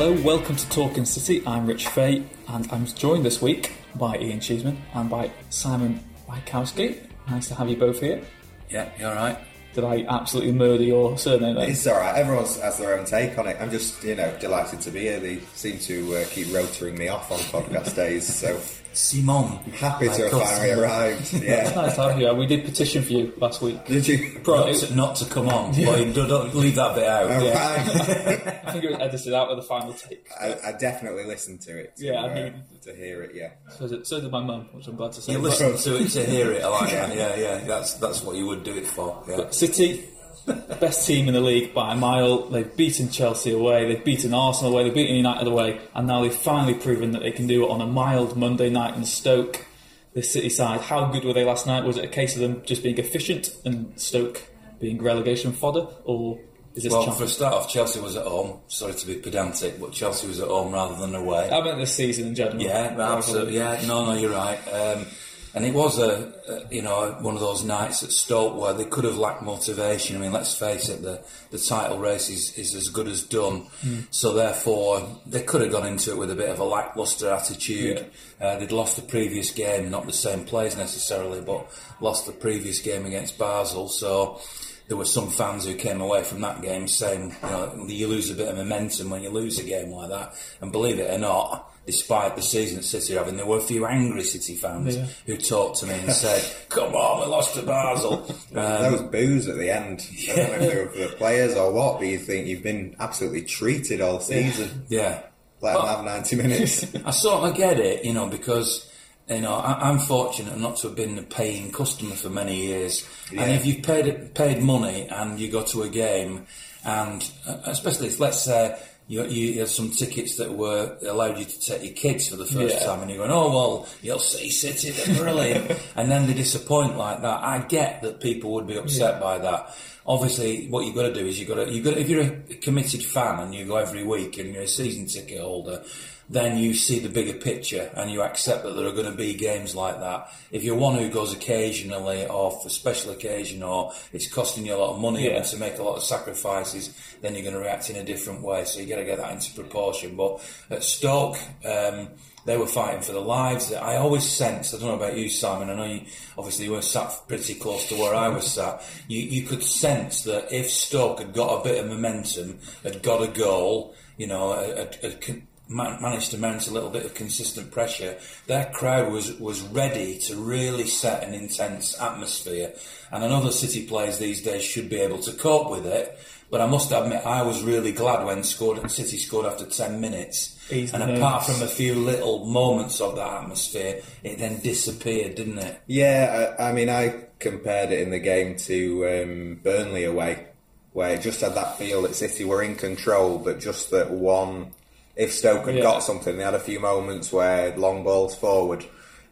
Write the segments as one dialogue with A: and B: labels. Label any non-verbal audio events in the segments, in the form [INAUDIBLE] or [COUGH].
A: Hello, welcome to Talking City. I'm Rich Fay, and I'm joined this week by Ian Cheeseman and by Simon Wykowski. Nice to have you both here.
B: Yeah, you all right?
A: Did I absolutely murder your surname then?
C: It's all right. Everyone has their own take on it. I'm just, you know, delighted to be here. They seem to uh, keep rotoring me off on podcast [LAUGHS] days, so
B: Simon.
C: happy to have finally [LAUGHS] arrived. Yeah.
A: nice to have you. We did petition for you last week.
C: Did you?
A: Bro,
B: Not to, not to come on. But don't, don't leave that bit out.
C: Oh,
A: Yeah. [LAUGHS] I think it was edited out with the final take.
C: I, I definitely listened to it. To,
A: Yeah, I
C: uh, to hear it. Yeah.
A: So did, so did my mum, which I'm glad to say.
B: You
A: But-
B: listen to it to hear it. I like [LAUGHS] that. Yeah, yeah. That's that's what you would do it for. Yeah.
A: City, best team in the league by a mile. They've beaten Chelsea away, they've beaten Arsenal away, they've beaten United away, and now they've finally proven that they can do it on a mild Monday night in Stoke. The City side, how good were they last night? Was it a case of them just being efficient and Stoke being relegation fodder, or is this
B: Well,
A: chance?
B: for a start off, Chelsea was at home. Sorry to be pedantic, but Chelsea was at home rather than away.
A: I meant this season in general.
B: Yeah, absolutely. Yeah, no, no, you're right. Um, and it was a, a, you know, one of those nights at Stoke where they could have lacked motivation. I mean, let's face it, the, the title race is, is as good as done. So therefore, they could have gone into it with a bit of a lacklustre attitude. Uh, they'd lost the previous game, not the same players necessarily, but lost the previous game against Basel. So there were some fans who came away from that game saying, you know, you lose a bit of momentum when you lose a game like that. And believe it or not, despite the season City having, there were a few angry City fans
A: Yeah.
B: who talked to me and said, [LAUGHS] "Come on, we lost to Basel." Um,
C: Those boos at the end. I don't know if they were for the players or what, but you think you've been absolutely treated all season.
B: yeah,
C: Let them have 90 minutes. [LAUGHS]
B: I sort of get it, you know, because you know I, I'm fortunate not to have been a paying customer for many years. And if you've paid paid money and you go to a game, and uh, especially if let's say you, you had some tickets that were allowed you to take your kids for the first
A: Yeah.
B: time, and you're going, oh well, you'll see City, they're brilliant, [LAUGHS] and then they disappoint like that. I get that people would be upset by that. Obviously, what you've got to do is you've got to, you've got to, if you're a committed fan and you go every week and you're a season ticket holder, then you see the bigger picture and you accept that there are going to be games like that. If you're one who goes occasionally or for special occasion or it's costing you a lot of money
A: Yeah.
B: and to make a lot of sacrifices, then you're going to react in a different way. So you got to get that into proportion. But at Stoke, um, they were fighting for their lives. I always sensed, I don't know about you, Simon, I know you, obviously you were sat pretty close to where I was [LAUGHS] sat. You, you could sense that if Stoke had got a bit of momentum, had got a goal, you know, had, had man- managed to mount a little bit of consistent pressure, their crowd was, was ready to really set an intense atmosphere. And I know the City players these days should be able to cope with it, but I must admit I was really glad when scored City scored after 10 minutes.
A: Easy
B: and
A: nerves.
B: apart from a few little moments of that atmosphere, it then disappeared, didn't it?
C: Yeah, I, I mean, I compared it in the game to um, Burnley away, where it just had that feel that City were in control, but just that one. If Stoke had
A: Yeah.
C: got something, they had a few moments where long balls forward.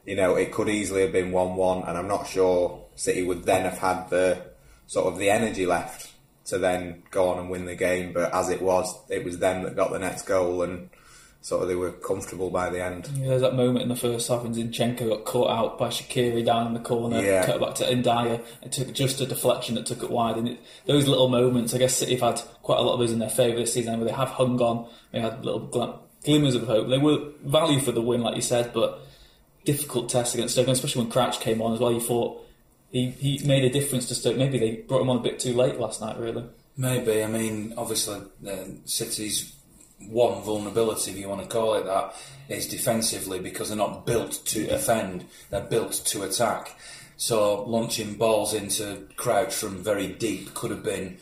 C: You know, it could easily have been one-one, and I'm not sure City would then have had the sort of the energy left to then go on and win the game. But as it was, it was them that got the next goal, and sort of they were comfortable by the end.
A: Yeah, there's that moment in the first half when Zinchenko got caught out by Shaqiri down in the corner,
C: Yeah.
A: cut back to Ndiaye. It took just a deflection that took it wide. And it, those little moments, I guess City have had quite a lot of those in their favour this season where they have hung on, they had little glim- glimmers of hope. They were value for the win, like you said, but difficult test against Stoke, and especially when Crouch came on as well. You thought he, he made a difference to Stoke. Maybe they brought him on a bit too late last night, really.
B: Maybe. I mean, obviously, uh, City's one vulnerability, if you want to call it that, is defensively because they're not built to defend; they're built to attack. So launching balls into Crouch from very deep could have been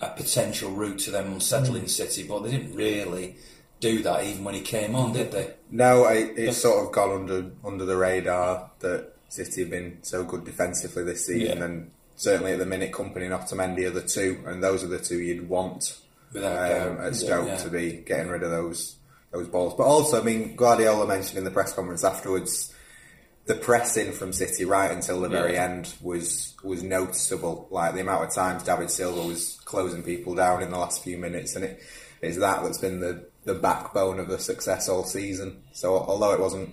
B: a potential route to them unsettling mm. City, but they didn't really do that even when he came on, did they?
C: No, I, it's sort of gone under under the radar that City have been so good defensively this season,
A: Yeah.
C: and certainly at the minute, Kompany and Otamendi are the two, and those are the two you'd want um, at Stoke
B: Yeah.
C: to be getting rid of those those balls. But also, I mean, Guardiola mentioned in the press conference afterwards the pressing from City right until the very
A: Yeah.
C: end was was noticeable. Like the amount of times David Silva was closing people down in the last few minutes, and it's that that's been the the backbone of the success all season. So although it wasn't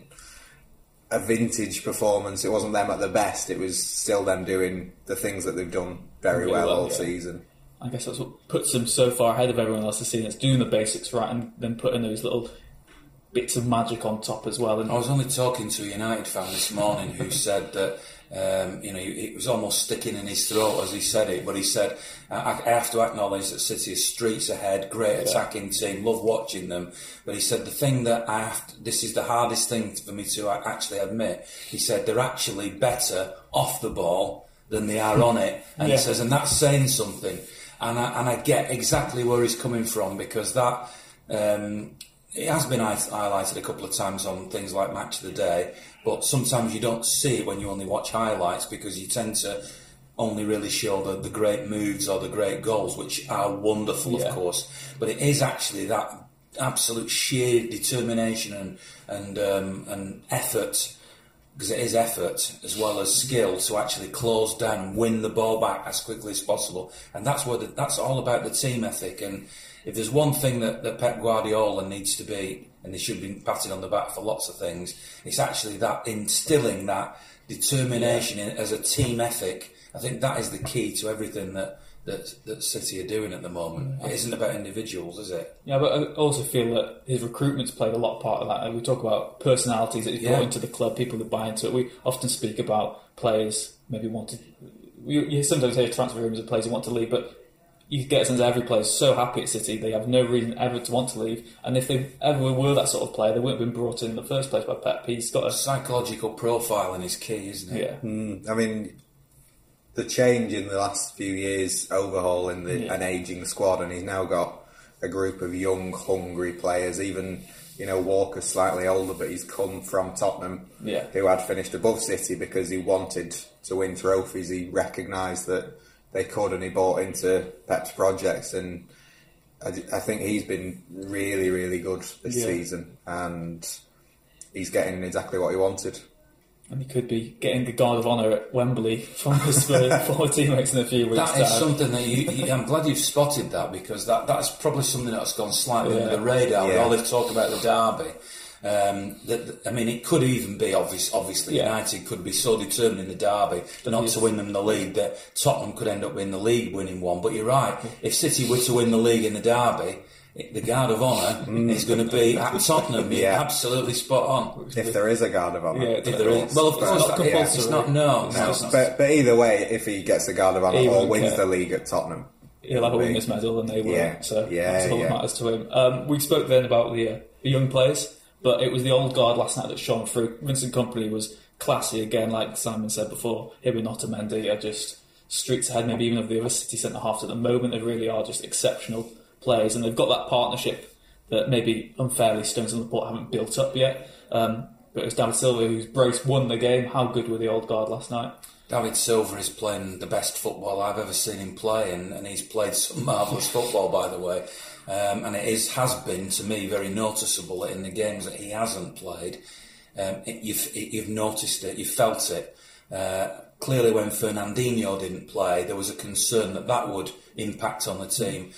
C: a vintage performance, it wasn't them at the best. It was still them doing the things that they've done very well,
A: well,
C: all
A: yeah.
C: season.
A: I guess that's what puts them so far ahead of everyone else this season. It's doing the basics right and then putting those little bits of magic on top as well. And
B: I was only talking to a United fan this morning who [LAUGHS] said that um, you know it was almost sticking in his throat as he said it, but he said I, I have to acknowledge that City is streets ahead, great attacking team, love watching them. But he said the thing that I have to, this is the hardest thing for me to actually admit. He said they're actually better off the ball than they are on it, and
A: Yeah.
B: he says and that's saying something. And I, and I get exactly where he's coming from because that um, it has been highlighted a couple of times on things like Match of the Day, but sometimes you don't see it when you only watch highlights because you tend to only really show the, the great moves or the great goals, which are wonderful,
A: Yeah.
B: of course. But it is actually that absolute sheer determination and and um, and effort because it is effort as well as skill to actually close down and win the ball back as quickly as possible. And that's what the, that's all about the team ethic. And if there's one thing that, that Pep Guardiola needs to be, and they should be patted on the back for lots of things, it's actually that instilling that determination in, as a team ethic. I think that is the key to everything that. That, that City are doing at the moment. It isn't about individuals, is it?
A: Yeah, but I also feel that his recruitment's played a lot part of that. And we talk about personalities that he's brought into the club, people that buy into it. We often speak about players maybe want to. You, you sometimes hear transfer rumours of players who want to leave, but you get a sense every player is so happy at City, they have no reason ever to want to leave. And if they ever were that sort of player, they wouldn't have been brought in in the first place by Pep. He's got a.
B: Psychological profiling is key, isn't it?
A: Yeah. Hmm.
C: I mean, the change in the last few years, overhauling the,
A: Yeah.
C: an aging squad, and he's now got a group of young, hungry players. Even you know Walker's slightly older, but he's come from Tottenham,
A: Yeah.
C: who had finished above City because he wanted to win trophies. He recognised that they could, and he bought into Pep's projects. And I think he's been really, really good this
A: Yeah.
C: season, and he's getting exactly what he wanted.
A: And he could be getting the Guard of Honour at Wembley from his Spurs [LAUGHS] former teammates in a few weeks'
B: That is
A: time.
B: something that you, you, I'm glad you've spotted that because that, that's probably something that's gone slightly
A: Yeah.
B: under the radar with all this talk about the derby. Um, that, that- I mean, it could even be obvious. Obviously,
A: Yeah.
B: United could be so determined in the derby not
A: yes.
B: to win them the league that Tottenham could end up in the league winning one. But you're right. If City were to win the league in the derby, it, the guard of honour is going to be at Tottenham.
C: Yeah.
B: absolutely spot on.
C: If there is a guard of honour,
A: Yeah,
B: If there is, well, of course,
A: not
B: that- yeah,
A: compulsory.
B: it's not. No,
A: It's
B: no, not.
C: But, but either way, if he gets the Guard of Honour or wins
A: care.
C: the league at Tottenham,
A: He'll have a winner's medal, and they will.
C: Yeah.
A: So
C: Yeah,
A: that's all
C: yeah.
A: that matters to him. Um, we spoke then about the, uh, the young players, but it was the old guard last night that shone through. Vincent Kompany was classy again, like Simon said before. Him and Otamendi are just streets ahead, maybe even of the other City centre halves at the moment. They really are just exceptional players, and they've got that partnership that maybe unfairly Stones and Laporte haven't built up yet. Um, but it was David Silva who's Brace won the game. How good were the old guard last night?
B: David Silva is playing the best football I've ever seen him play, and, and he's played some marvellous [LAUGHS] football, by the way. Um, and it is has been to me very noticeable that in the games that he hasn't played, um, it, you've, it, you've noticed it, you felt it. Uh, clearly, when Fernandinho didn't play, there was a concern that that would impact on the team.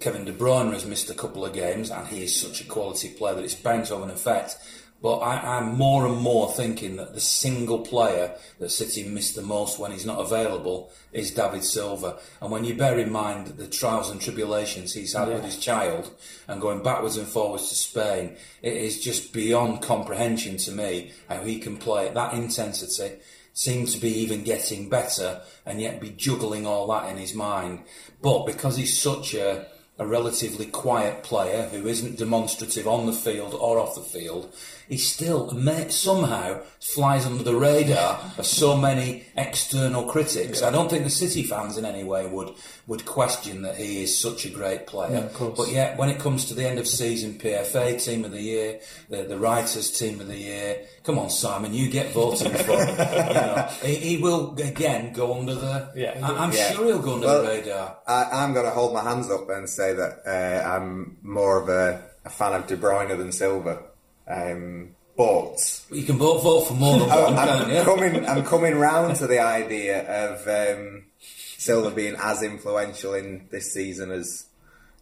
B: Kevin De Bruyne has missed a couple of games, and he is such a quality player that it's bound to have an effect. But I, I'm more and more thinking that the single player that City missed the most when he's not available is David Silva. And when you bear in mind the trials and tribulations he's had with his child and going backwards and forwards to Spain, it is just beyond comprehension to me how he can play at that intensity, seem to be even getting better, and yet be juggling all that in his mind. But because he's such a a relatively quiet player who isn't demonstrative on the field or off the field, he still somehow flies under the radar of so many external critics. I don't think the City fans in any way would would question that he is such a great player.
A: Yeah, of course.
B: But yet, when it comes to the end of season PFA Team of the Year, the, the Writers Team of the Year, come on, Simon, you get voted for. [LAUGHS] you know, he, he will again go under the.
A: Yeah.
B: I, am
C: Yeah.
B: sure he'll go under
C: Well,
B: the radar.
C: I, I'm going to hold my hands up and say that uh, I'm more of a, a fan of De Bruyne than Silva. Um, but
B: You can both vote for more than one,
C: I'm,
B: you?
C: coming, I'm coming round to the idea of um, Silva being as influential in this season as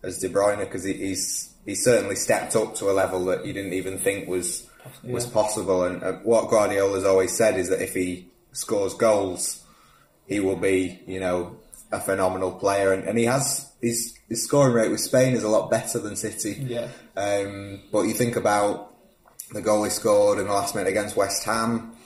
C: as De Bruyne because he, he's he's certainly stepped up to a level that you didn't even think was was possible. And uh, what Guardiola's always said is that if he scores goals, he will be you know a phenomenal player, and, and he has his his scoring rate with Spain is a lot better than City.
A: Yeah.
C: Um, but you think about the goal he scored in the last minute against West Ham,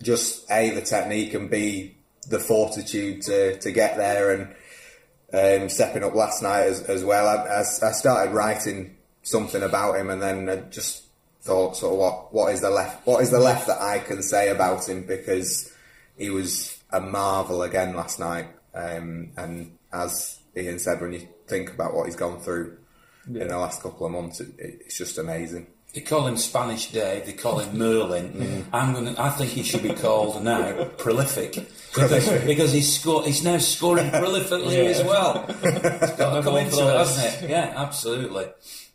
C: just a the technique and b the fortitude to to get there and um, stepping up last night as, as well. I, I, I started writing something about him, and then I just thought, sort of, what what is the left? What is the left that I can say about him? Because he was a marvel again last night, um, and as Ian said, when you think about what he's gone through in the last couple of months, it, it's just amazing.
B: They call him Spanish Dave. They call him Merlin. [LAUGHS] I'm gonna. I think he should be called now prolific [LAUGHS] because, because he's score, He's now scoring [LAUGHS] prolifically as well. It's got to come
A: one
B: into it, hasn't it? Yeah, absolutely.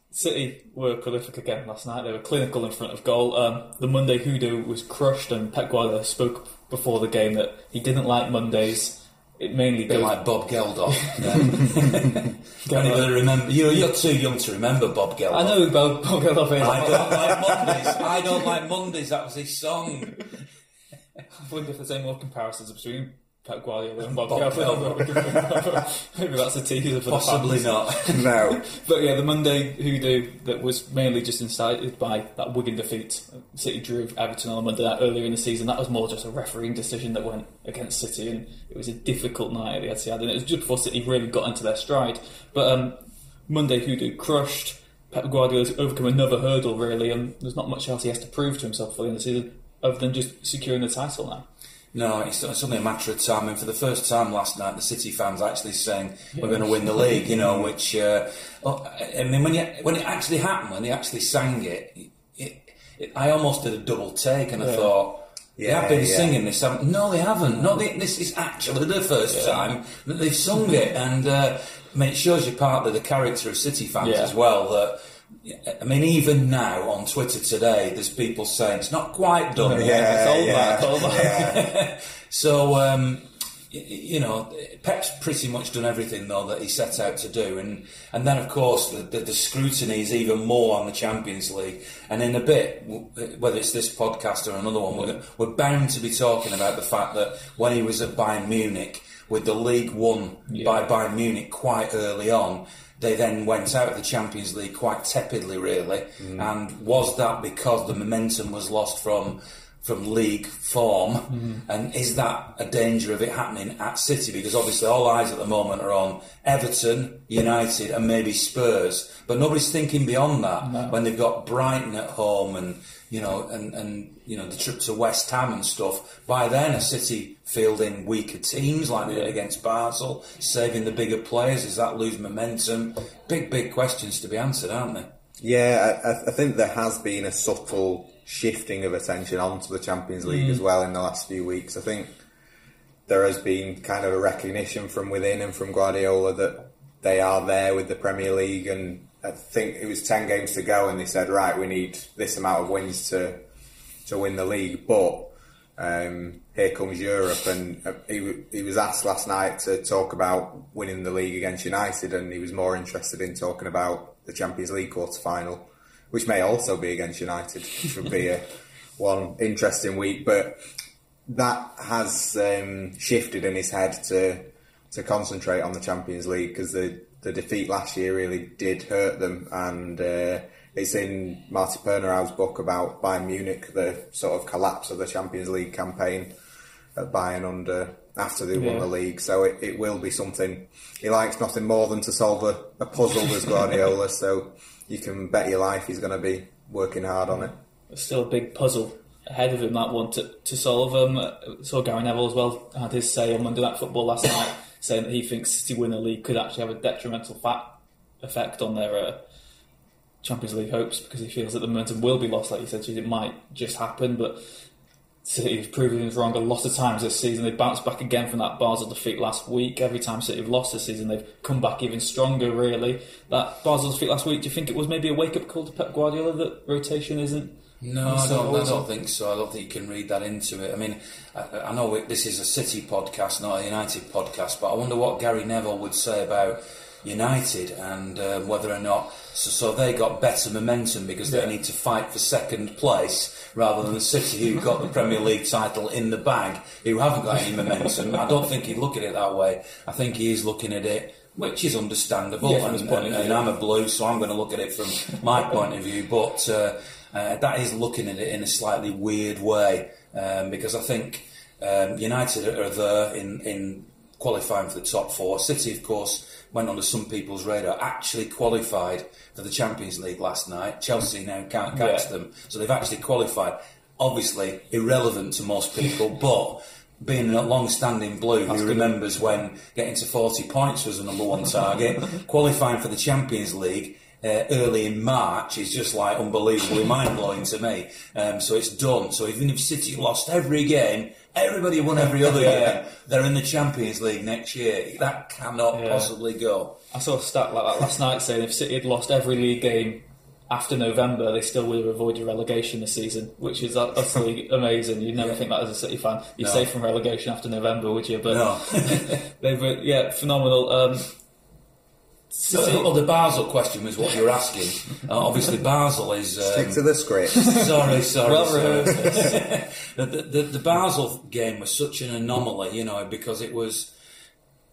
A: City were prolific again last night. They were clinical in front of goal. Um, the Monday hoodoo was crushed, and Pep Guardiola spoke before the game that he didn't like Mondays. It mainly
B: A bit
A: goes
B: like Bob Geldof. [LAUGHS] Yeah. [LAUGHS] Anybody remember? You know, you're too young to remember Bob Geldof.
A: I know who Bob Bob Geldof is.
B: I don't like Mondays. I don't like Mondays. That was his song. [LAUGHS]
A: I wonder if there's any more comparisons between Pep Guardiola and Bob,
B: Bob
A: Geldof. Maybe that's a teaser for
B: Possibly
A: the
B: not. [LAUGHS]
C: No,
A: But yeah, the Monday hoodoo that was mainly just incited by that Wigan defeat. City drew Everton on Monday night earlier in the season. That was more just a refereeing decision that went against City, and it was a difficult night at the Etihad. And it was just before City really got into their stride. But um, Monday hoodoo crushed. Pep Guardiola's overcome another hurdle really, and there's not much else he has to prove to himself for the end of the season other than just securing the title now.
B: No, it's, it's only a matter of time. And for the first time last night, the City fans actually saying we're going to win the league. You know, which uh, oh, I mean, when you, when it actually happened, when they actually sang it, it, it I almost did a double take, and I thought.
A: Yeah.
B: thought. they have been
C: Yeah, yeah.
B: singing this. haven't- No, they haven't. No, they, this is actually the first time that they've sung it, and uh, I mean, it shows you partly the character of City fans
A: Yeah.
B: as well. That I mean, even now on Twitter today, there's people saying it's not quite done. yet.
C: Yeah, yeah,
A: all that. [LAUGHS]
B: So, um, you know, Pep's pretty much done everything though that he set out to do, and and then of course the, the, the scrutiny is even more on the Champions League. And in a bit, whether it's this podcast or another one, we're, we're bound to be talking about the fact that when he was at Bayern Munich with the league won by Bayern Munich quite early on. They then went out of the Champions League quite tepidly, really. Mm. And was that because the momentum was lost from from league form, mm. and is that a danger of it happening at City? Because obviously all eyes at the moment are on Everton, United, and maybe Spurs, but nobody's thinking beyond that when they've got Brighton at home and you know and and you know the trip to West Ham and stuff. By then, a City fielding weaker teams like they did against Basel, saving the bigger players. Does that lose momentum? Big, big questions to be answered, aren't they?
C: Yeah, I, I think there has been a subtle shifting of attention onto the Champions League mm. as well in the last few weeks. I think there has been kind of a recognition from within and from Guardiola that they are there with the Premier League, and I think it was ten games to go, and they said, right, we need this amount of wins to to win the league, but. Um, here comes Europe, and uh, he, he was asked last night to talk about winning the league against United, and he was more interested in talking about the Champions League quarter final, which may also be against United, which would be a [LAUGHS] one interesting week. But that has um, shifted in his head to to concentrate on the Champions League because the the defeat last year really did hurt them, and uh, it's in Martí Perarnau's book about Bayern Munich, the sort of collapse of the Champions League campaign at Bayern under after they won the league. So it, it will be something he likes nothing more than to solve a, a puzzle as Guardiola. [LAUGHS] so you can bet your life he's going to be working hard on it.
A: There's still a big puzzle ahead of him that one to, to solve. Um, uh, saw Gary Neville as well had his say on Monday Night Football last night, saying that he thinks City win the league could actually have a detrimental fat effect on their uh, Champions League hopes because he feels that the momentum will be lost. Like you said, it might just happen, but City have proven us wrong a lot of times this season. They bounced back again from that Basel defeat last week. Every time City have lost this season, they've come back even stronger. Really, that Basel defeat last week. Do you think it was maybe a wake up call to Pep Guardiola that rotation isn't?
B: No, I don't, I don't think so. I don't think you can read that into it. I mean, I, I know it, this is a City podcast, not a United podcast, but I wonder what Gary Neville would say about United and uh, whether or not so, so they got better momentum because they
A: Yeah.
B: need to fight for second place rather than City who got the Premier League title in the bag who haven't got any momentum. I don't think he'd look at it that way. I think he is looking at it. Which is understandable,
A: Yeah,
B: and, and, and. I'm a blue, so I'm going to look at it from my point of view. But uh, uh, that is looking at it in a slightly weird way um, because I think um, United are there in, in qualifying for the top four. City, of course, went under some people's radar. Actually qualified for the Champions League last night. Chelsea now can't catch
A: Yeah.
B: them, so they've actually qualified. Obviously irrelevant to most people, but. Being a long-standing blue who remembers when getting to 40 points was a number one target, [LAUGHS] qualifying for the Champions League uh, early in March is just like unbelievably [LAUGHS] mind-blowing to me. Um, so it's done. So even if City lost every game, everybody won every other [LAUGHS] game, they're in the Champions League next year. That cannot
A: Yeah.
B: possibly go.
A: I saw a stat like that last night saying if City had lost every league game after November, they still would have avoided relegation this season, which is [LAUGHS] utterly amazing. You'd never
B: Yeah.
A: think that as a City fan. You'd
B: No.
A: safe from relegation after November, would you? But
B: No.
A: they've uh, yeah, phenomenal. Um,
B: So, well, the Basel question was what you're asking. [LAUGHS] Uh, obviously, Basel is. Um,
C: Stick to the script.
B: sorry, sorry.
A: Well
B: sorry.
A: rehearsed. [LAUGHS]
B: the, the, the, the Basel game was such an anomaly, you know, because it was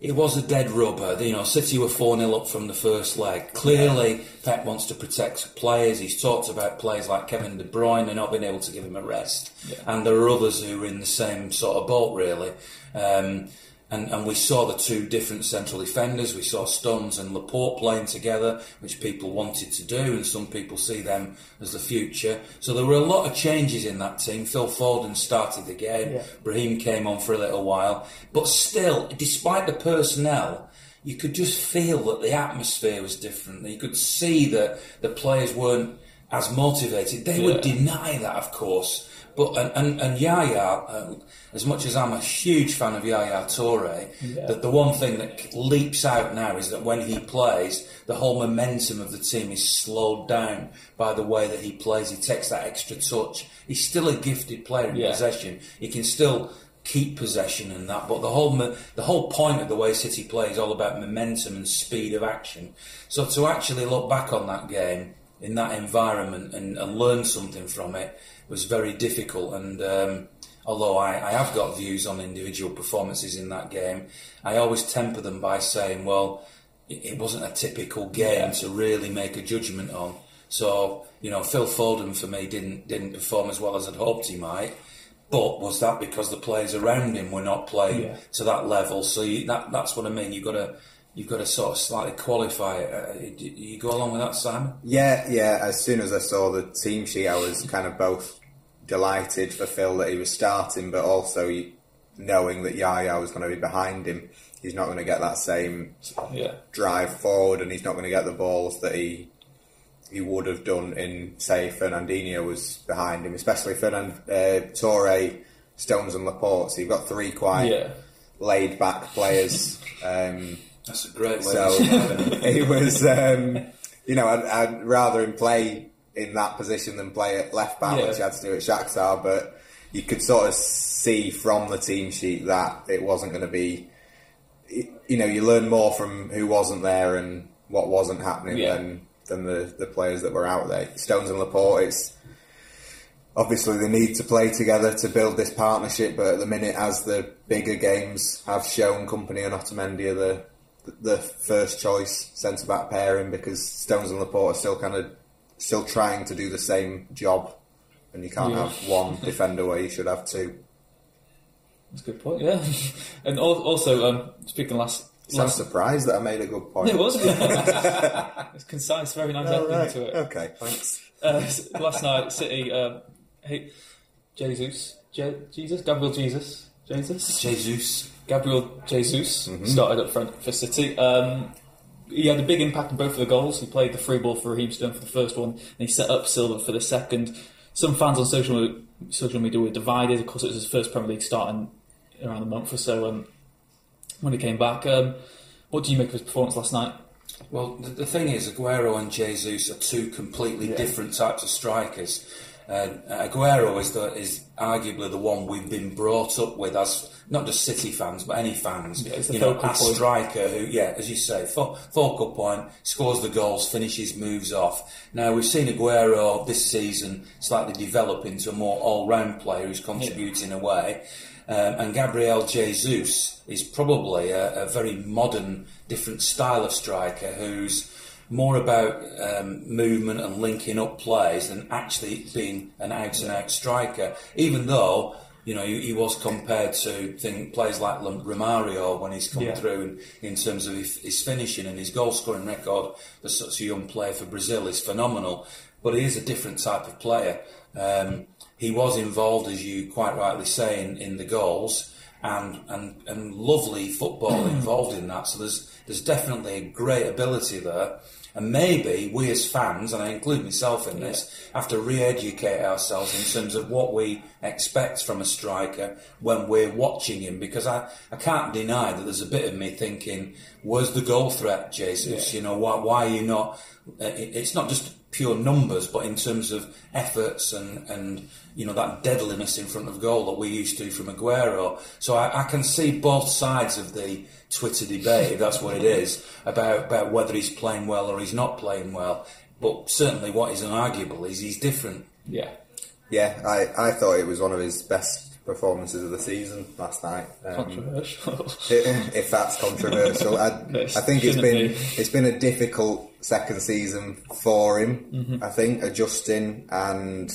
B: it was a dead rubber. You know, City were 4 0 up from the first leg. Clearly, Pep wants to protect players. He's talked about players like Kevin De Bruyne and not being able to give him a rest.
A: Yeah.
B: And there are others who are in the same sort of boat, really. Um, and, and we saw the two different central defenders. We saw Stones and Laporte playing together, which people wanted to do, and some people see them as the future. So there were a lot of changes in that team. Phil Foden started the game.
A: Yeah.
B: Brahim came on for a little while. But still, despite the personnel, you could just feel that the atmosphere was different. You could see that the players weren't as motivated. They would deny that, of course. But and and, and Yaya, um, as much as I'm a huge fan of Yaya Toure,
A: Yeah.
B: that the one thing that leaps out now is that when he plays, the whole momentum of the team is slowed down by the way that he plays. He takes that extra touch. He's still a gifted player in
A: Yeah.
B: possession. He can still keep possession and that, but the whole the whole point of the way City play is all about momentum and speed of action. So to actually look back on that game in that environment and, and learn something from it was very difficult. And um, although I, I have got views on individual performances in that game, I always temper them by saying, well, it, it wasn't a typical game
A: Yeah.
B: to really make a judgment on. So you know, Phil Foden for me didn't didn't perform as well as I'd hoped he might. But was that because the players around him were not playing
A: Yeah.
B: to that level? So you, that that's what I mean. You've got to you've got to sort of slightly qualify it. Uh, you, you go along with that, Simon?
C: Yeah, yeah. As soon as I saw the team sheet, I was kind of both delighted for Phil that he was starting, but also knowing that Yaya was going to be behind him. He's not going to get that same
A: yeah,
C: drive forward, and he's not going to get the balls that he he would have done in say Fernandinho was behind him, especially Fernand uh, Toure, Stones, and Laporte. So you've got three quite
A: yeah.
C: laid back players. [LAUGHS] Um,
B: That's a great way.
C: so
B: it. [LAUGHS]
C: it was, um, you know, I'd, I'd rather him play in that position than play at left back,
A: Yeah.
C: which he had to do at Shakhtar. But you could sort of see from the team sheet that it wasn't going to be. You know, you learn more from who wasn't there and what wasn't happening
A: Yeah.
C: than than the, the players that were out there. Stones and Laporte, it's obviously they need to play together to build this partnership. But at the minute, as the bigger games have shown, Kompany and Otamendi are the the first choice centre back pairing because Stones and Laporte are still kind of still trying to do the same job, and you can't
A: Yeah.
C: have one defender where you should have two.
A: That's a good point. Yeah, [LAUGHS] and also um, speaking last.
C: So I'm surprised that I made a good point.
A: it was. [LAUGHS] it's concise, very nice
C: Oh,
A: ending
C: right.
A: to it.
C: Okay, thanks.
A: Uh, last night, City, um, hey, Jesus, Je- Jesus, Gabriel Jesus, Jesus,
B: Jesus.
A: Gabriel Jesus started up front for City. Um, he had a big impact on both of the goals. He played the free ball for Raheem Sterling for the first one, and he set up Silva for the second. Some fans on social social media were divided. Of course, it was his first Premier League starting around a month or so um, when he came back. Um, what do you make of his performance last night?
B: Well, the, the thing is, Aguero and Jesus are two completely
A: Yeah.
B: different types of strikers. Uh, Aguero is the, is arguably the one we've been brought up with as not just City fans but any fans.
A: Yeah,
B: you know,
A: point.
B: striker who, yeah, as you say, fo- focal point, scores the goals, finishes, moves off. Now we've seen Aguero this season slightly develop into a more all-round player who's contributing away. Um, and Gabriel Jesus is probably a, a very modern, different style of striker who's more about um, movement and linking up plays than actually being an out and out striker. Even though you know he, he was compared to think players like Romario when he's come
A: Yeah.
B: through in, in terms of his, his finishing and his goal scoring record for such a young player for Brazil is phenomenal. But he is a different type of player. Um, he was involved, as you quite rightly say, in, in the goals and, and and lovely football [CLEARS THROAT] involved in that. So there's there's definitely a great ability there. And maybe we as fans, and I include myself in this, have to re-educate ourselves in terms of what we expect from a striker when we're watching him. Because I, I can't deny that there's a bit of me thinking, where's the goal threat, Jesus? You know, why, why are you not? uh, it- It's not just pure numbers, but in terms of efforts and, and you know that deadliness in front of goal that we used to from Aguero. So I, I can see both sides of the Twitter debate, if that's what it is, about about whether he's playing well or he's not playing well. But certainly, what is unarguable is he's different.
A: Yeah.
C: Yeah, I, I thought it was one of his best performances of the season last night. Um,
A: Controversial. [LAUGHS]
C: if that's controversial, I, [LAUGHS]
A: Yes,
C: I think it's
A: shouldn't
C: been
A: be.
C: it's been a difficult second season for him.
A: Mm-hmm.
C: I think adjusting and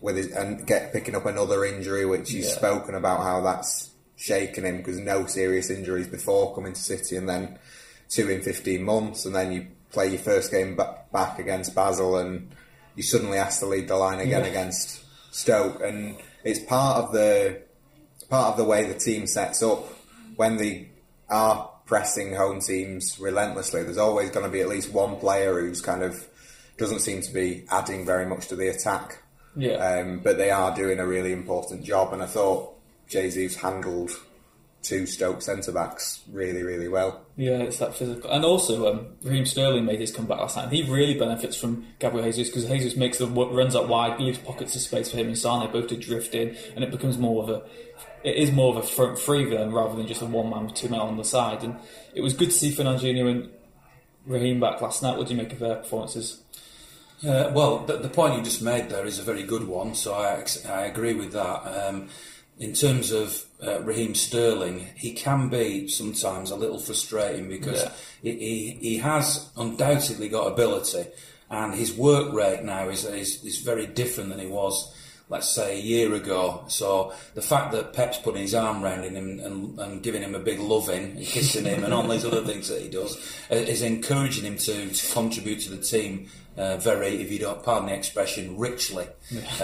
C: with his, and get picking up another injury, which he's
A: Yeah.
C: spoken about how that's shaken him because no serious injuries before coming to City, and then two in fifteen months, and then you play your first game ba- back against Basel, and you suddenly asked to lead the line again
A: Yeah.
C: against Stoke, and it's part of the part of the way the team sets up when they are pressing home teams relentlessly. There's always going to be at least one player who's kind of doesn't seem to be adding very much to the attack.
A: Yeah.
C: Um, but they are doing a really important job, and I thought Jesus handled two Stoke centre backs really, really well.
A: Yeah, it's that physical. And also, um, Raheem Sterling made his comeback last night. and He really benefits from Gabriel Jesus because Jesus makes the runs out wide, leaves pockets of space for him and Sane both to drift in, and it becomes more of a. It is more of a front three then, rather than just a one man with two men on the side. And it was good to see Fernandinho and Raheem back last night. What do you make of their performances?
B: Uh, well, the, the point you just made there is a very good one, so I, I agree with that. Um, in terms of uh, Raheem Sterling, he can be sometimes a little frustrating because
A: Yeah.
B: he, he, he has undoubtedly got ability, and his work rate now is, is, is very different than he was, let's say, a year ago. So the fact that Pep's putting his arm around him and, and, and giving him a big loving and [LAUGHS] kissing him and all these other things that he does uh, is encouraging him to, to contribute to the team uh, very, if you don't pardon the expression, richly.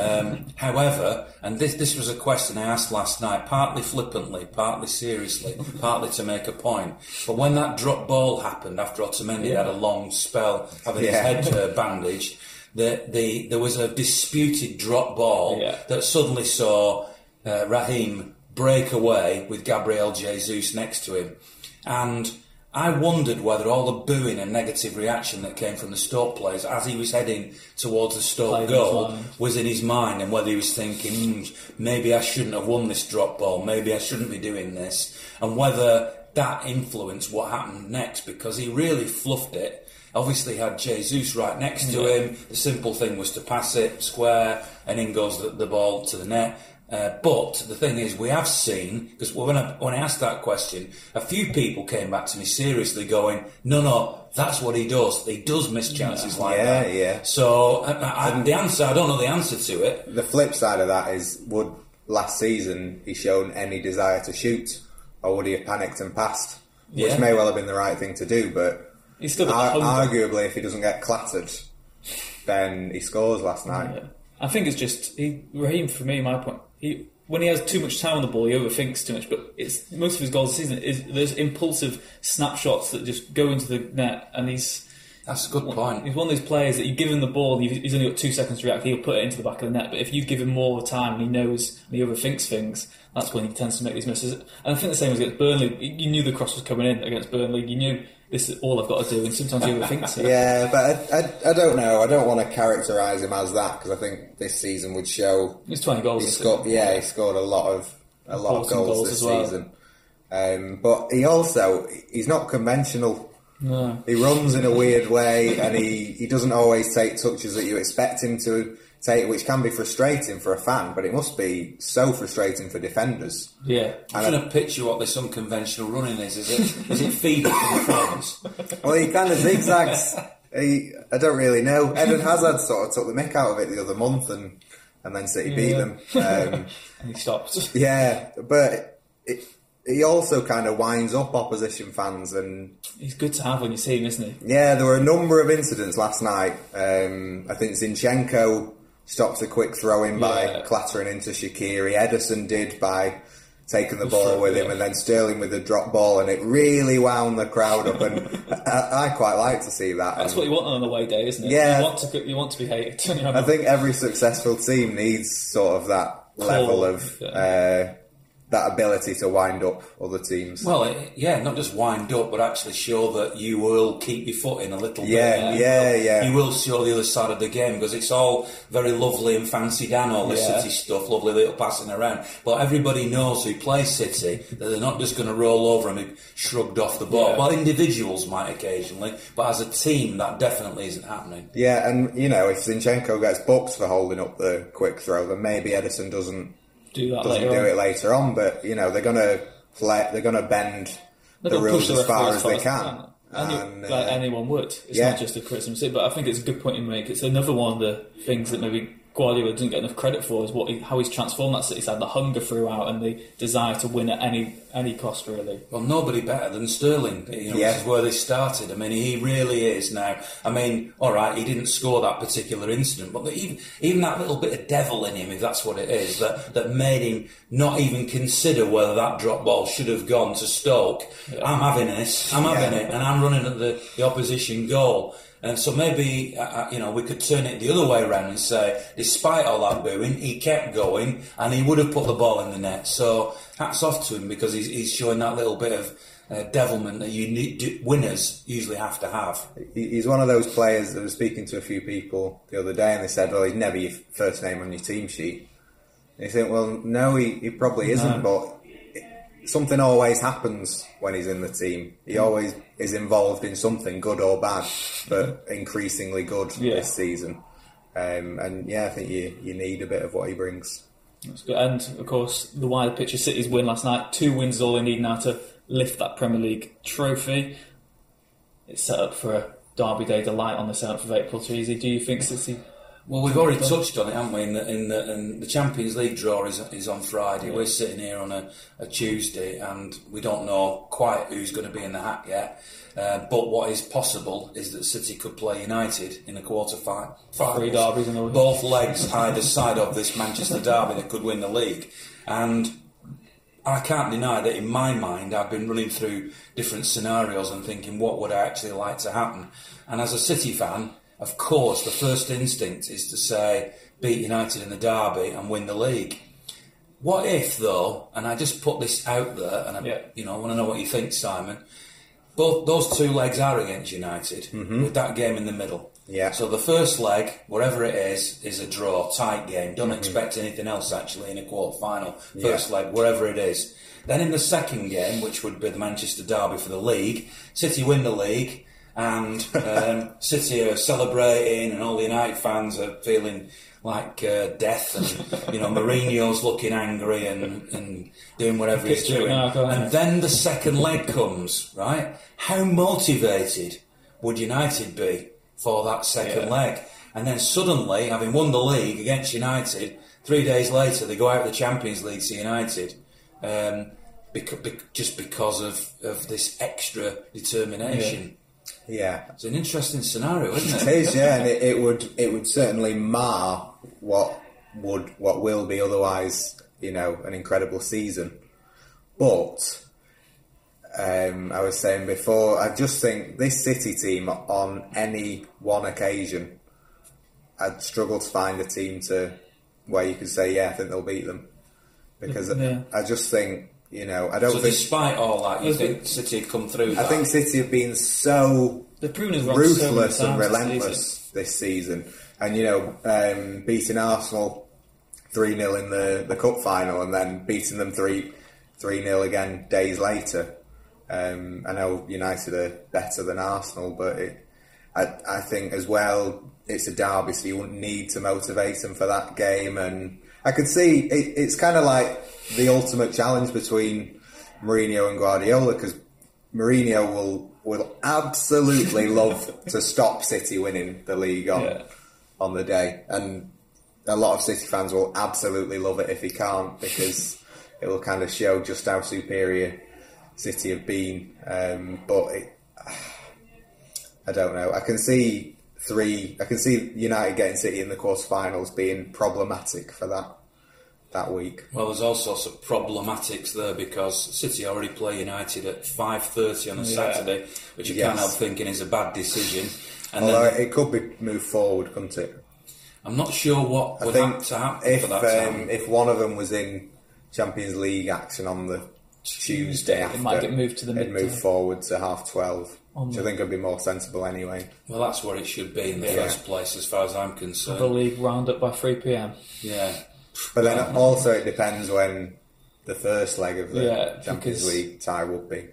B: Um, however, and this this was a question I asked last night, partly flippantly, partly seriously, [LAUGHS] partly to make a point. But when that drop ball happened after Otamendi had a long spell having
C: Yeah.
B: his head uh, bandaged, the, the there was a disputed drop ball
A: Yeah.
B: that suddenly saw uh, Raheem break away with Gabriel Jesus next to him, and. I wondered whether all the booing and negative reaction that came from the Stoke players as he was heading towards the Stoke
A: Played
B: goal was in his mind and whether he was thinking, "Hmm, maybe I shouldn't have won this drop ball, maybe I shouldn't be doing this, and whether that influenced what happened next because he really fluffed it. Obviously, he had Jesus right next to
A: Yeah.
B: him. The simple thing was to pass it square, and in goes the, the ball to the net. Uh, but the thing is, we have seen because when I when I asked that question, a few people came back to me seriously, going, "No, no, that's what he does. He does miss chances like
C: Yeah,
B: that."
C: yeah.
B: So I, I, the answer, I don't know the answer to it.
C: The flip side of that is, would last season he shown any desire to shoot, or would he have panicked and passed?
B: Yeah.
C: Which may well have been the right thing to do, but
A: He's still got
C: ar- arguably, if he doesn't get clattered, then he scores last night.
A: Yeah. I think it's just he, Raheem. For me, my point. He when he has too much time on the ball, he overthinks too much. But it's most of his goals this season is there's impulsive snapshots that just go into the net, and he's
B: That's a good point.
A: He's one of those players that you give him the ball, and he's only got two seconds to react. He'll put it into the back of the net. But if you give him more time, and he knows and he overthinks things. That's when he tends to make these misses. And I think the same as against Burnley. You knew the cross was coming in against Burnley. You knew this is all I've got to do, and sometimes he overthinks it.
C: Yeah, but I, I, I don't know. I don't want to characterise him as that because I think this season would show
A: It's twenty goals.
C: he scored. Yeah, he scored a lot of a lot of goals,
A: goals
C: this
A: well.
C: season. Um, but he also he's not conventional.
A: No.
C: He runs in a weird way, and he, he doesn't always take touches that you expect him to take, which can be frustrating for a fan. But it must be so frustrating for defenders.
A: Yeah.
B: I'm trying to picture what this unconventional running is. Is it is it feeding from France? [LAUGHS]
C: Well, he kind of zigzags. he, I don't really know. Eden Hazard sort of took the mick out of it the other month, and and then City beat
A: Yeah.
C: them. Um, [LAUGHS]
A: And he stopped.
C: yeah, but it, he also kind of winds up opposition fans, and
A: He's good to have when you see him, isn't he?
C: yeah, there were a number of incidents last night. Um, I think Zinchenko stopped a quick throw in by
A: Yeah.
C: clattering into Shaqiri. Ederson did by taking the
A: The
C: ball with him, and then Sterling with the drop ball, and it really wound the crowd up. And [LAUGHS] I, I quite like to see that.
A: That's
C: And
A: what you want on an away day, isn't it?
C: Yeah.
A: You want to, you want to be hated. [LAUGHS]
C: I think every successful team needs sort of that level of
A: yeah.
C: uh, that ability to wind up other teams.
B: Well, eh, yeah, not just wind up, but actually show that you will keep your foot in a little
C: Yeah,
B: bit.
C: yeah, eh? yeah. yeah.
B: You will show the other side of the game because it's all very lovely and fancy down all the
A: Yeah.
B: City stuff, lovely little passing around. But everybody knows who plays City that they're not just going to roll over and be shrugged off the ball.
A: Yeah.
B: Well, individuals might occasionally, but as a team, that definitely isn't happening.
C: yeah, and you know if Zinchenko gets booked for holding up the quick throw, then maybe Ederson doesn't
A: do that
C: doesn't
A: later
C: do
A: on.
C: it later on. But you know they're gonna play, they're gonna bend
A: They've
C: the
A: push
C: rules as far as they can.
A: And you-
C: And,
A: like
C: uh,
A: anyone would. It's
C: yeah.
A: not just a criticism, but I think it's a good point you make. It's another one of the things that maybe Guardiola doesn't get enough credit for is what he, how he's transformed that City side, the hunger throughout and the desire to win at any any cost, really.
B: Well, nobody better than Sterling, you know,
C: Yeah.
B: which is where they started. I mean, he really is now. I mean, all right, he didn't score that particular incident, but even even that little bit of devil in him, if that's what it is, that that made him not even consider whether that drop ball should have gone to Stoke. I'm having this, I'm having
C: Yeah.
B: it, and I'm running at the, the opposition goal. And so maybe, uh, uh, you know, we could turn it the other way around and say, despite all that booing, he kept going and he would have put the ball in the net. So hats off to him because he's, he's showing that little bit of uh, devilment that you need, winners usually have to have.
C: He's one of those players that was speaking to a few people the other day, and they said, "Well, he's never your first name on your team sheet." And you think, "Well, no, he, he probably isn't." But it- something always happens when he's in the team. He always is involved in something, good or bad, but increasingly good
A: Yeah.
C: this season. Um, and yeah, I think you you need a bit of what he brings.
A: That's good. And of course, the wider picture, City's win last night. Two wins is all they need now to lift that Premier League trophy. It's set up for a Derby Day delight on the 7th of April. Too easy. Do you think City?
B: Well, we've already touched on it, haven't we? In the, in the, in the Champions League draw is, is on Friday. We're sitting here on a, a Tuesday, and we don't know quite who's going to be in the hat yet. Uh, but what is possible is that City could play United in a quarter final.
A: Three derbies in a.
B: Both legs either side of this Manchester derby that could win the league, and I can't deny that in my mind I've been running through different scenarios and thinking what would I actually like to happen. And as a City fan, of course, the first instinct is to say beat United in the derby and win the league. What if though, and I just put this out there, and I,
A: Yeah.
B: you know, I want to know what you think, Simon. Both those two legs are against United mm-hmm. with that game in the middle.
C: Yeah.
B: So the first leg, whatever it is, is a draw, tight game. Don't mm-hmm. expect anything else actually in a quarter final. First leg, wherever it is. Then in the second game, which would be the Manchester Derby for the league, City win the league, and um, City are celebrating, and all the United fans are feeling like uh, death, and you know Mourinho's looking angry and, and doing whatever he's doing.
A: now,
B: and then the second leg comes, right? How motivated would United be for that second
A: Yeah.
B: leg? And then suddenly, having won the league against United, three days later they go out of the Champions League to United, um, bec- just because of, of this extra determination.
C: Yeah, Yeah,
B: it's an interesting scenario, isn't
C: It
B: it?
C: is, yeah, and it, it would it would certainly mar what would what will be otherwise, you know, an incredible season. But um, I was saying before, I just think this City team on any one occasion, I'd struggle to find a team to where you could say, yeah, I think they'll beat them. Because
A: Yeah.
C: I just think, you know, I don't
B: So
C: think.
B: despite all that, you
A: Yes,
B: think City had come through
C: I
B: that?
C: think City have been so
A: The prune so
C: ruthless and
A: times this
C: relentless
A: season.
C: this season. And, you know, um, beating Arsenal 3 0 in the, the cup final and then beating them 3 3 0 again days later. Um, I know United are better than Arsenal, but it, I, I think as well it's a derby, so you wouldn't need to motivate them for that game. And I could see it, it's kind of like the ultimate challenge between Mourinho and Guardiola because Mourinho will will absolutely [LAUGHS] love to stop City winning the league on
A: Yeah.
C: on the day, and a lot of City fans will absolutely love it if he can't because [LAUGHS] it will kind of show just how superior City have been. Um, but it, I don't know. I can see three. I can see United getting City in the quarterfinals being problematic for that that week.
B: Well, there's all sorts of problematics there because City already play United at 5.30 on a
A: Yeah.
B: Saturday, which you
C: Yes.
B: can't help thinking is a bad decision. And
C: Although
B: then
C: it could be moved forward, couldn't it?
B: I'm not sure what
C: I
B: would
C: think
B: have to happen
C: if
B: for that
C: um,
B: time.
C: if one of them was in Champions League action on the Tuesday
A: It might get moved to the
C: it'd move forward to half twelve,
A: On
C: which I
A: the-
C: think would be more sensible anyway.
B: Well, that's where it should be in the
C: Yeah.
B: first place, as far as I'm concerned.
A: The league round up by 3 pm.
B: Yeah.
C: But then also it depends when the first leg of the
A: Yeah,
C: Champions League tie would be.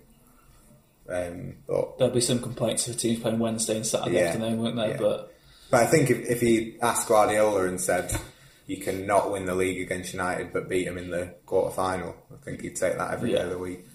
C: Um, but
A: There'll be some complaints if teams playing Wednesday and Saturday
C: Yeah.
A: afternoon, won't there?
C: Yeah.
A: But
C: but I think if, if he asked Guardiola and said you cannot win the league against United but beat him in the quarter final, I think he'd take that every
A: Yeah.
C: of the week.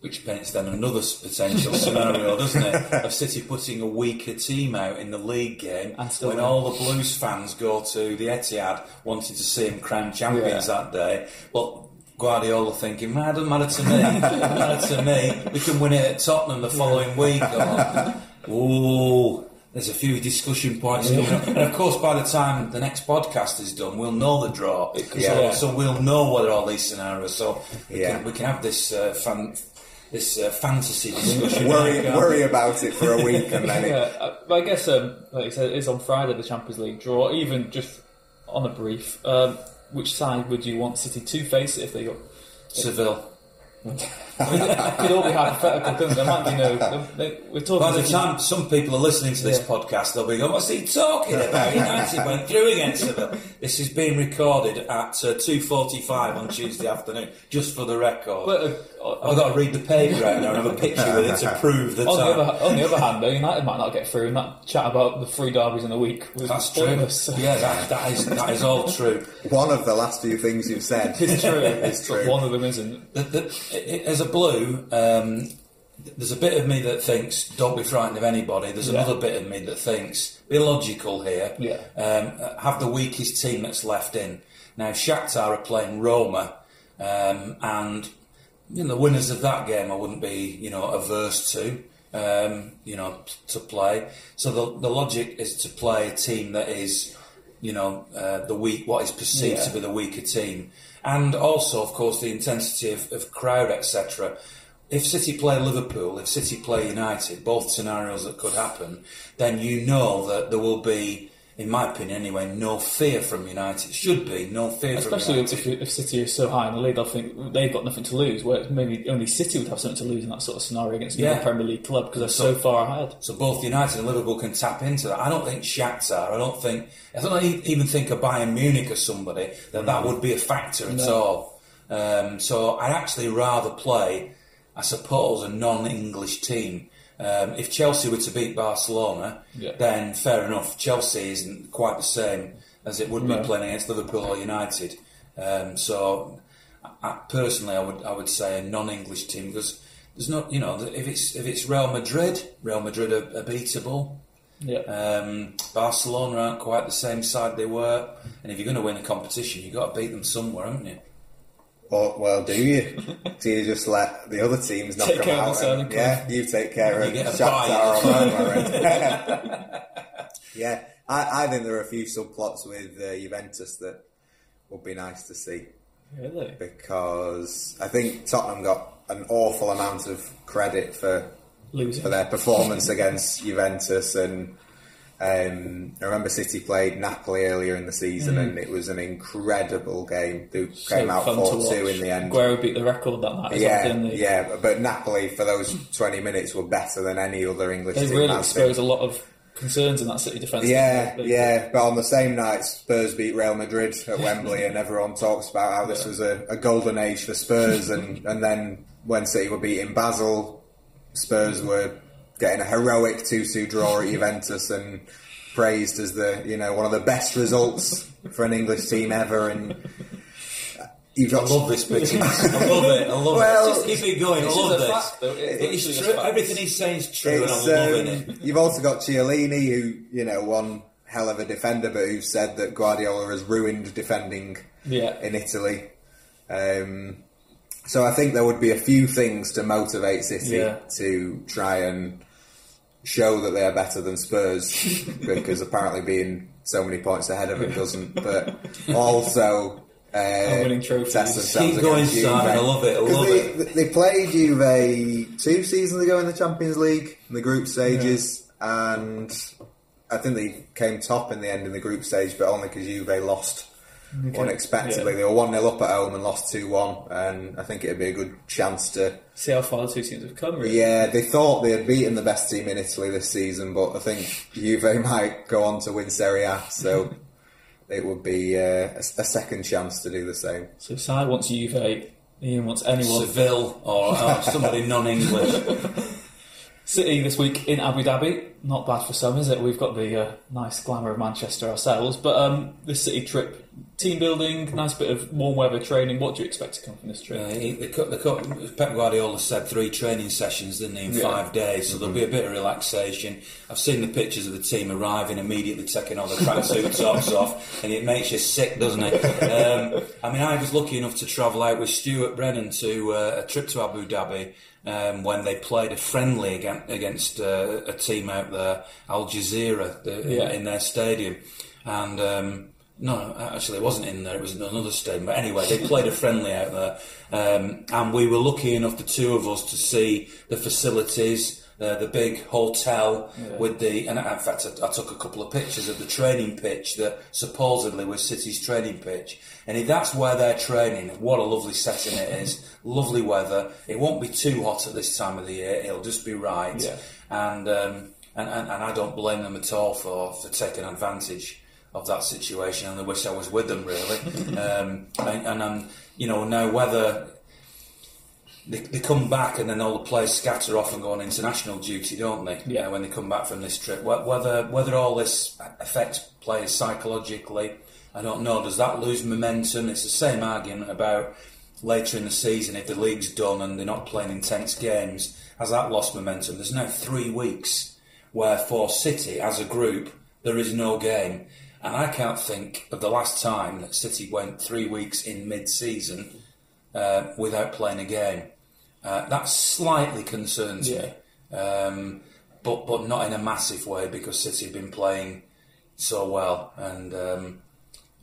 B: Which paints then another potential scenario, doesn't it? [LAUGHS] Of City putting a weaker team out in the league game
A: And still
B: when
A: win.
B: all the Blues fans go to the Etihad wanting to see him crown champions
A: Yeah.
B: that day. But Guardiola thinking, man, it doesn't matter to me. it doesn't matter to me. We can win it at Tottenham the following week. Or, ooh, there's a few discussion points coming up. And of course, by the time the next podcast is done, we'll know the draw.
C: Yeah.
B: So, so we'll know what are all these scenarios. So we,
C: Yeah.
B: can, we can have this uh, fan, this uh, fantasy discussion. [LAUGHS]
C: worry
B: Can't
C: worry about it for a [LAUGHS] week and then
A: yeah, uh, but I guess, um, like you said, it is on Friday the Champions League draw. Even just on a brief, um, which side would you want City to face if they got?
B: Seville.
A: I mean, it could all be hypothetical, couldn't it? There might be no. They, we're talking.
B: By the
A: as if-
B: time some people are listening to this
A: Yeah.
B: podcast, they'll be going, "What's he talking about?" United went through against Seville. This is being recorded at uh, two forty-five on Tuesday afternoon, just for the record.
A: But, uh,
B: I've got to read the paper out now and have a picture with it to [LAUGHS] prove the
A: on the, other, on the other hand, though, United might not get through, and that chat about the three derbies in a week was
B: That's true.
A: pointless.
B: Yeah, that, that is that is all true.
C: one of the last few things you've said
A: is true. [LAUGHS]
C: It's
A: But
C: true.
A: one of them isn't.
B: The, the, i- i- as a blue, um, there's a bit of me that thinks don't be frightened of anybody. There's
A: Yeah.
B: another bit of me that thinks be logical here.
A: Yeah.
B: Um, have the weakest team that's left in. Now Shakhtar are playing Roma, um, and you know, the winners of that game I wouldn't be you know averse to. Um, you know, to play. So the the logic is to play a team that is, you know, uh, the weak, what is perceived
A: Yeah.
B: to be the weaker team, and also, of course, the intensity of, of crowd, etc. If City play Liverpool, if City play United, both scenarios that could happen, then you know that there will be, in my opinion anyway, no fear from United. Should be no fear
A: Especially
B: from
A: if, if City is so high in the league, they'll think they've got nothing to lose. Where maybe only City would have something to lose in that sort of scenario against another
B: Yeah.
A: Premier League club because they're so far ahead.
B: So both United and Liverpool can tap into that. I don't think Shakhtar. I don't think. I don't even think of Bayern Munich or somebody that that would be a factor at all. Um, so I'd actually rather play, I suppose, a non-English team. Um, if Chelsea were to beat Barcelona,
A: Yeah.
B: then fair enough. Chelsea isn't quite the same as it would be playing against Liverpool or United. Um, so I- personally, I would I would say a non-English team because there's not you know if it's if it's Real Madrid, Real Madrid are, are beatable.
A: Yeah.
B: Um, Barcelona aren't quite the same side they were, and if you're going to win a competition, you've got to beat them somewhere, haven't you?
C: Or, well, do you? [LAUGHS] do you just let the other teams knock
A: Take
C: them out? and- yeah, you take care
B: You
C: of Shakhtar
B: bite.
C: or Roma. right? [LAUGHS] yeah, I, I think there are a few subplots with uh, Juventus that would be nice to see
A: Really?
C: because I think Tottenham got an awful amount of credit for
A: Losing.
C: for their performance against Juventus and. Um, I remember City played Napoli earlier in the season, and it was an incredible game. They
A: Mm. So
C: came out four two in the end.
A: Aguero beat the record that night.
C: Yeah, yeah, but Napoli for those twenty minutes were better than any other English
A: They
C: team.
A: really exposed a lot of concerns in that City defence.
C: Yeah,
A: They-
C: yeah, but on the same night, Spurs beat Real Madrid at Wembley, and everyone talks about how this was a, a golden age for Spurs. [LAUGHS] And, and then when City were beating Basel, Spurs were getting a heroic two-two draw at [LAUGHS] Juventus and praised as the you know one of the best results for an English team ever. And you've
B: I
C: got
B: love this picture. [LAUGHS] I love it. I love
C: Well,
B: it. Just keep it going. I
A: It's
B: love
A: just
B: this.
A: fact, though. It's
B: It's true. Everything he's saying is true, and I'm
C: It's,
B: loving
C: um,
B: it.
C: You've also got Chiellini, who you know one hell of a defender, but who said that Guardiola has ruined defending
A: Yeah.
C: in Italy. Um, so I think there would be a few things to motivate City
A: Yeah.
C: to try and show that they are better than Spurs, [LAUGHS] because apparently being so many points ahead of them doesn't. But [LAUGHS] also. Uh,
A: winning trophies.
C: test
B: Keep going,
C: Juve.
B: Simon. I love it. I
C: 'Cause
B: love
C: they,
B: it.
C: they played Juve two seasons ago in the Champions League in the group stages, and I think they came top in the end in the group stage, but only because Juve lost unexpectedly.
A: Yeah.
C: They were one 0 up at home and lost two one, and I think it'd be a good chance to.
A: See how far the two teams have come. Really.
C: Yeah, they thought they had beaten the best team in Italy this season, but I think Juve [LAUGHS] might go on to win Serie A, so [LAUGHS] it would be uh, a, a second chance to do the same.
A: So Si wants Juve. Ian wants anyone.
B: Seville or, or [LAUGHS] somebody non-English.
A: City this week in Abu Dhabi. Not bad for some, is it? We've got the uh, nice glamour of Manchester ourselves. But um, this City trip, team building, nice bit of warm weather training. What do you expect to come from this trip?
B: Uh, he- the, co- the, Pep Guardiola said three training sessions, didn't he, in
A: Yeah.
B: five days, so there'll be a bit of relaxation. I've seen the pictures of the team arriving, immediately taking all the tracksuit tops [LAUGHS] off, and it makes you sick, doesn't it? Um, I mean, I was lucky enough to travel out with Stuart Brennan to uh, a trip to Abu Dhabi um, when they played a friendly against, against uh, a team out there, Al Jazira, the,
A: Yeah.
B: in their stadium. And um, no, actually, it wasn't in there. It was in another stadium. But anyway, they played a friendly out there, um, and we were lucky enough, the two of us, to see the facilities, uh, the big hotel with the. And in fact, I, I took a couple of pictures of the training pitch that supposedly was City's training pitch. And if that's where they're training, what a lovely setting it is. [LAUGHS] Lovely weather. It won't be too hot at this time of the year. It'll just be right.
A: Yeah.
B: And, um, and, and and I don't blame them at all for, for taking advantage of that situation, and I wish I was with them really. [LAUGHS] um, and, and um, you know now whether they, they come back and then all the players scatter off and go on international duty, don't they?
A: Yeah.
B: Uh, when they come back from this trip, whether whether all this affects players psychologically, I don't know. Does that lose momentum? It's the same argument about later in the season if the league's done and they're not playing intense games. Has that lost momentum? There's now three weeks where for City as a group there is no game. And I can't think of the last time that City went three weeks in mid-season uh, without playing a game. Uh, that slightly concerns me, um, but but not in a massive way because City have been playing so well, and um,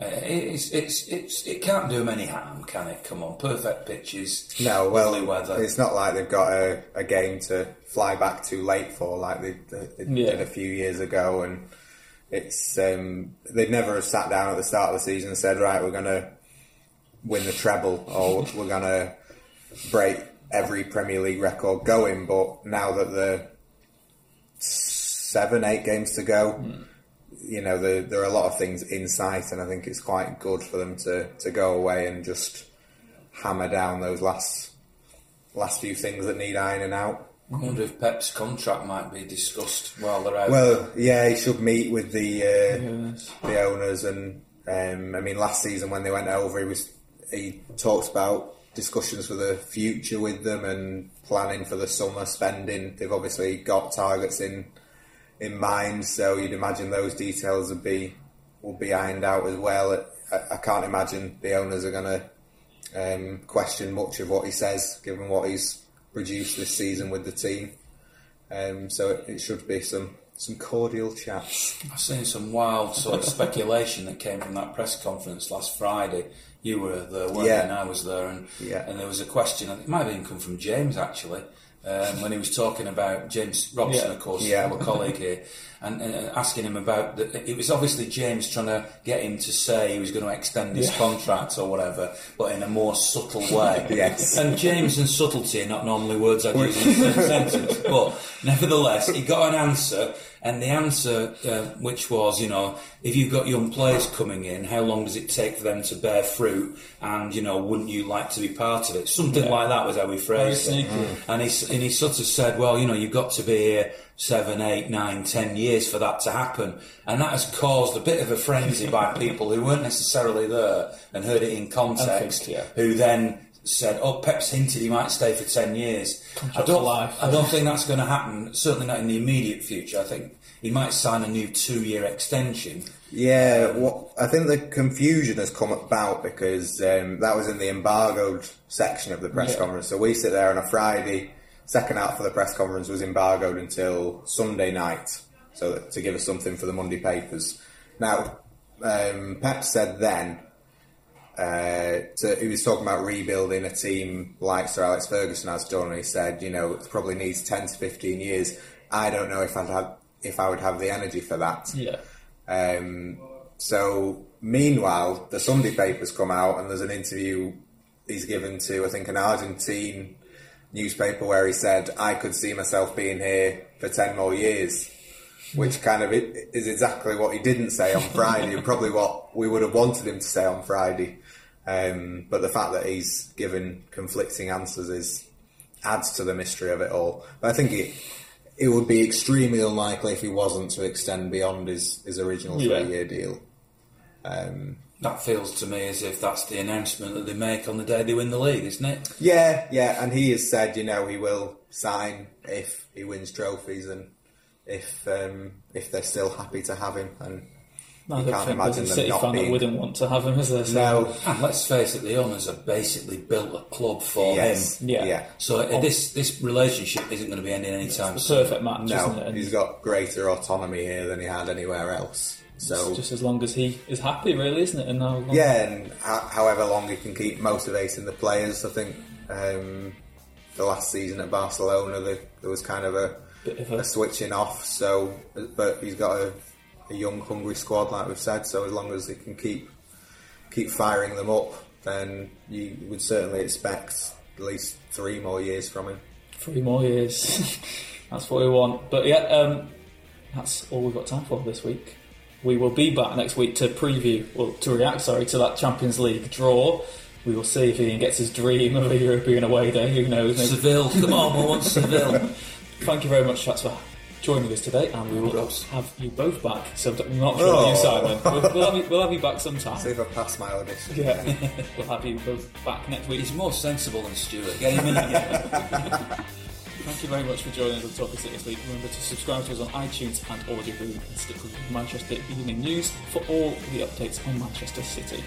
B: uh, it's, it's it's it can't do them any harm, can it? Come on, perfect pitches,
C: No, well,
B: lovely weather.
C: it's not like they've got a, a game to fly back too late for, like they, they
A: Yeah.
C: did a few years ago, and it's um, they'd never have sat down at the start of the season and said, right, we're going to win the treble, or we're going to break every Premier League record going. But now that the seven, eight games to go, you know, there, there are a lot of things in sight, and I think it's quite good for them to, to go away and just hammer down those last last few things that need ironing out.
B: I wonder if Pep's contract might be discussed while they're out.
C: Well, yeah, he should meet with the uh,
A: Yes.
C: the owners, and um, I mean, last season when they went over, he was he talked about discussions for the future with them and planning for the summer spending. They've obviously got targets in in mind, so you'd imagine those details would be will be ironed out as well. I, I can't imagine the owners are going to um, question much of what he says, given what he's produced this season with the team. Um, so it, it should be some some cordial chats. [LAUGHS]
B: I've seen some wild sort of speculation that came from that press conference last Friday. You were there, weren't
C: Yeah.
B: you? And I was there, and
C: Yeah.
B: and there was a question. It might have even come from James actually. Um, when he was talking about James Robson,
A: Yeah.
B: of course,
C: Yeah.
B: our colleague here, and, and and asking him about the, it was obviously James trying to get him to say he was going to extend his
A: Yeah.
B: contract or whatever, but in a more subtle way. [LAUGHS]
C: Yes.
B: And James and subtlety are not normally words I'd use in [LAUGHS] the same sentence, but nevertheless, he got an answer, and the answer, uh, which was, you know, if you've got young players coming in, how long does it take for them to bear fruit? And you know, wouldn't you like to be part of it? Something
A: Yeah.
B: like that was how we phrased it.
A: sneaky.
B: And he and he sort of said, well, you know, you've got to be here seven, eight, nine, ten years for that to happen, and that has caused a bit of a frenzy by [LAUGHS] people who weren't necessarily there and heard it in context,
A: think, yeah.
B: who then said, "Oh, Pep's hinted he might stay for ten years." I don't,
A: life.
B: I don't think that's going to happen. Certainly not in the immediate future. I think he might sign a new two-year extension.
C: Yeah, what I think the confusion has come about because um, that was in the embargoed section of the press
A: Yeah.
C: conference. So we sit there on a Friday. Second half of the press conference was embargoed until Sunday night, so that, to give us something for the Monday papers. Now, um, Pep said then uh, to, he was talking about rebuilding a team like Sir Alex Ferguson has done. And he said, you know, it probably needs ten to fifteen years. I don't know if I'd have if I would have the energy for that.
A: Yeah.
C: Um, so, meanwhile, the Sunday papers come out, and there's an interview he's given to, I think, an Argentine newspaper where he said, I could see myself being here for 10 more years. Which kind of is exactly what he didn't say on Friday, [LAUGHS] and probably what we would have wanted him to say on Friday. Um, but the fact that he's given conflicting answers is adds to the mystery of it all. But I think it it would be extremely unlikely if he wasn't to extend beyond his, his original
A: Yeah.
C: three year deal. Um,
B: That feels to me as if that's the announcement that they make on the day they win the league, isn't it?
C: yeah, yeah, and he has said, you know, he will sign if he wins trophies and if um, if they're still happy to have him. And
A: I
C: you can't imagine them
A: City
C: not
A: fan that
C: being.
A: wouldn't want to have him, is there? So-
C: No,
B: And let's face it, the owners have basically built a club for
C: yes,
B: him.
A: Yeah.
C: yeah.
B: So uh, this this relationship isn't going to be ending anytime soon.
A: perfect match, isn't it?
C: No,
A: And
C: he's got greater autonomy here than he had anywhere else. So
A: just as long as he is happy, really, isn't it? And how long-
C: Yeah, and ho- however long he can keep motivating the players, I think um, the last season at Barcelona there, there was kind of a,
A: Bit of
C: a
A: a-
C: switching off. So, but he's got a, a young, hungry squad, like we've said. So as long as they can keep keep firing them up, then you would certainly expect at least three more years from him.
A: Three more years. [LAUGHS] that's what we want. But yeah, um, that's all we've got time for this week. We will be back next week to preview, well, to react, sorry, to that Champions League draw. We will see if Ian gets his dream of a European away day. Who knows? Maybe-
B: Seville, come on, we want Seville. [LAUGHS]
A: Thank you very much, chats, for joining us today, and we will have you both back. So not sure about you,
C: Oh.
A: Simon. We'll, we'll, have you, we'll have you back sometime.
C: See if I pass my audition. [LAUGHS]
A: Yeah, we'll have you both back next week.
B: He's more sensible than Stuart. Get him in again. [LAUGHS]
A: Thank you very much for joining us on Talking City this week. Remember to subscribe to us on iTunes and Audio Boom and stick with Manchester Evening News for all the updates on Manchester City.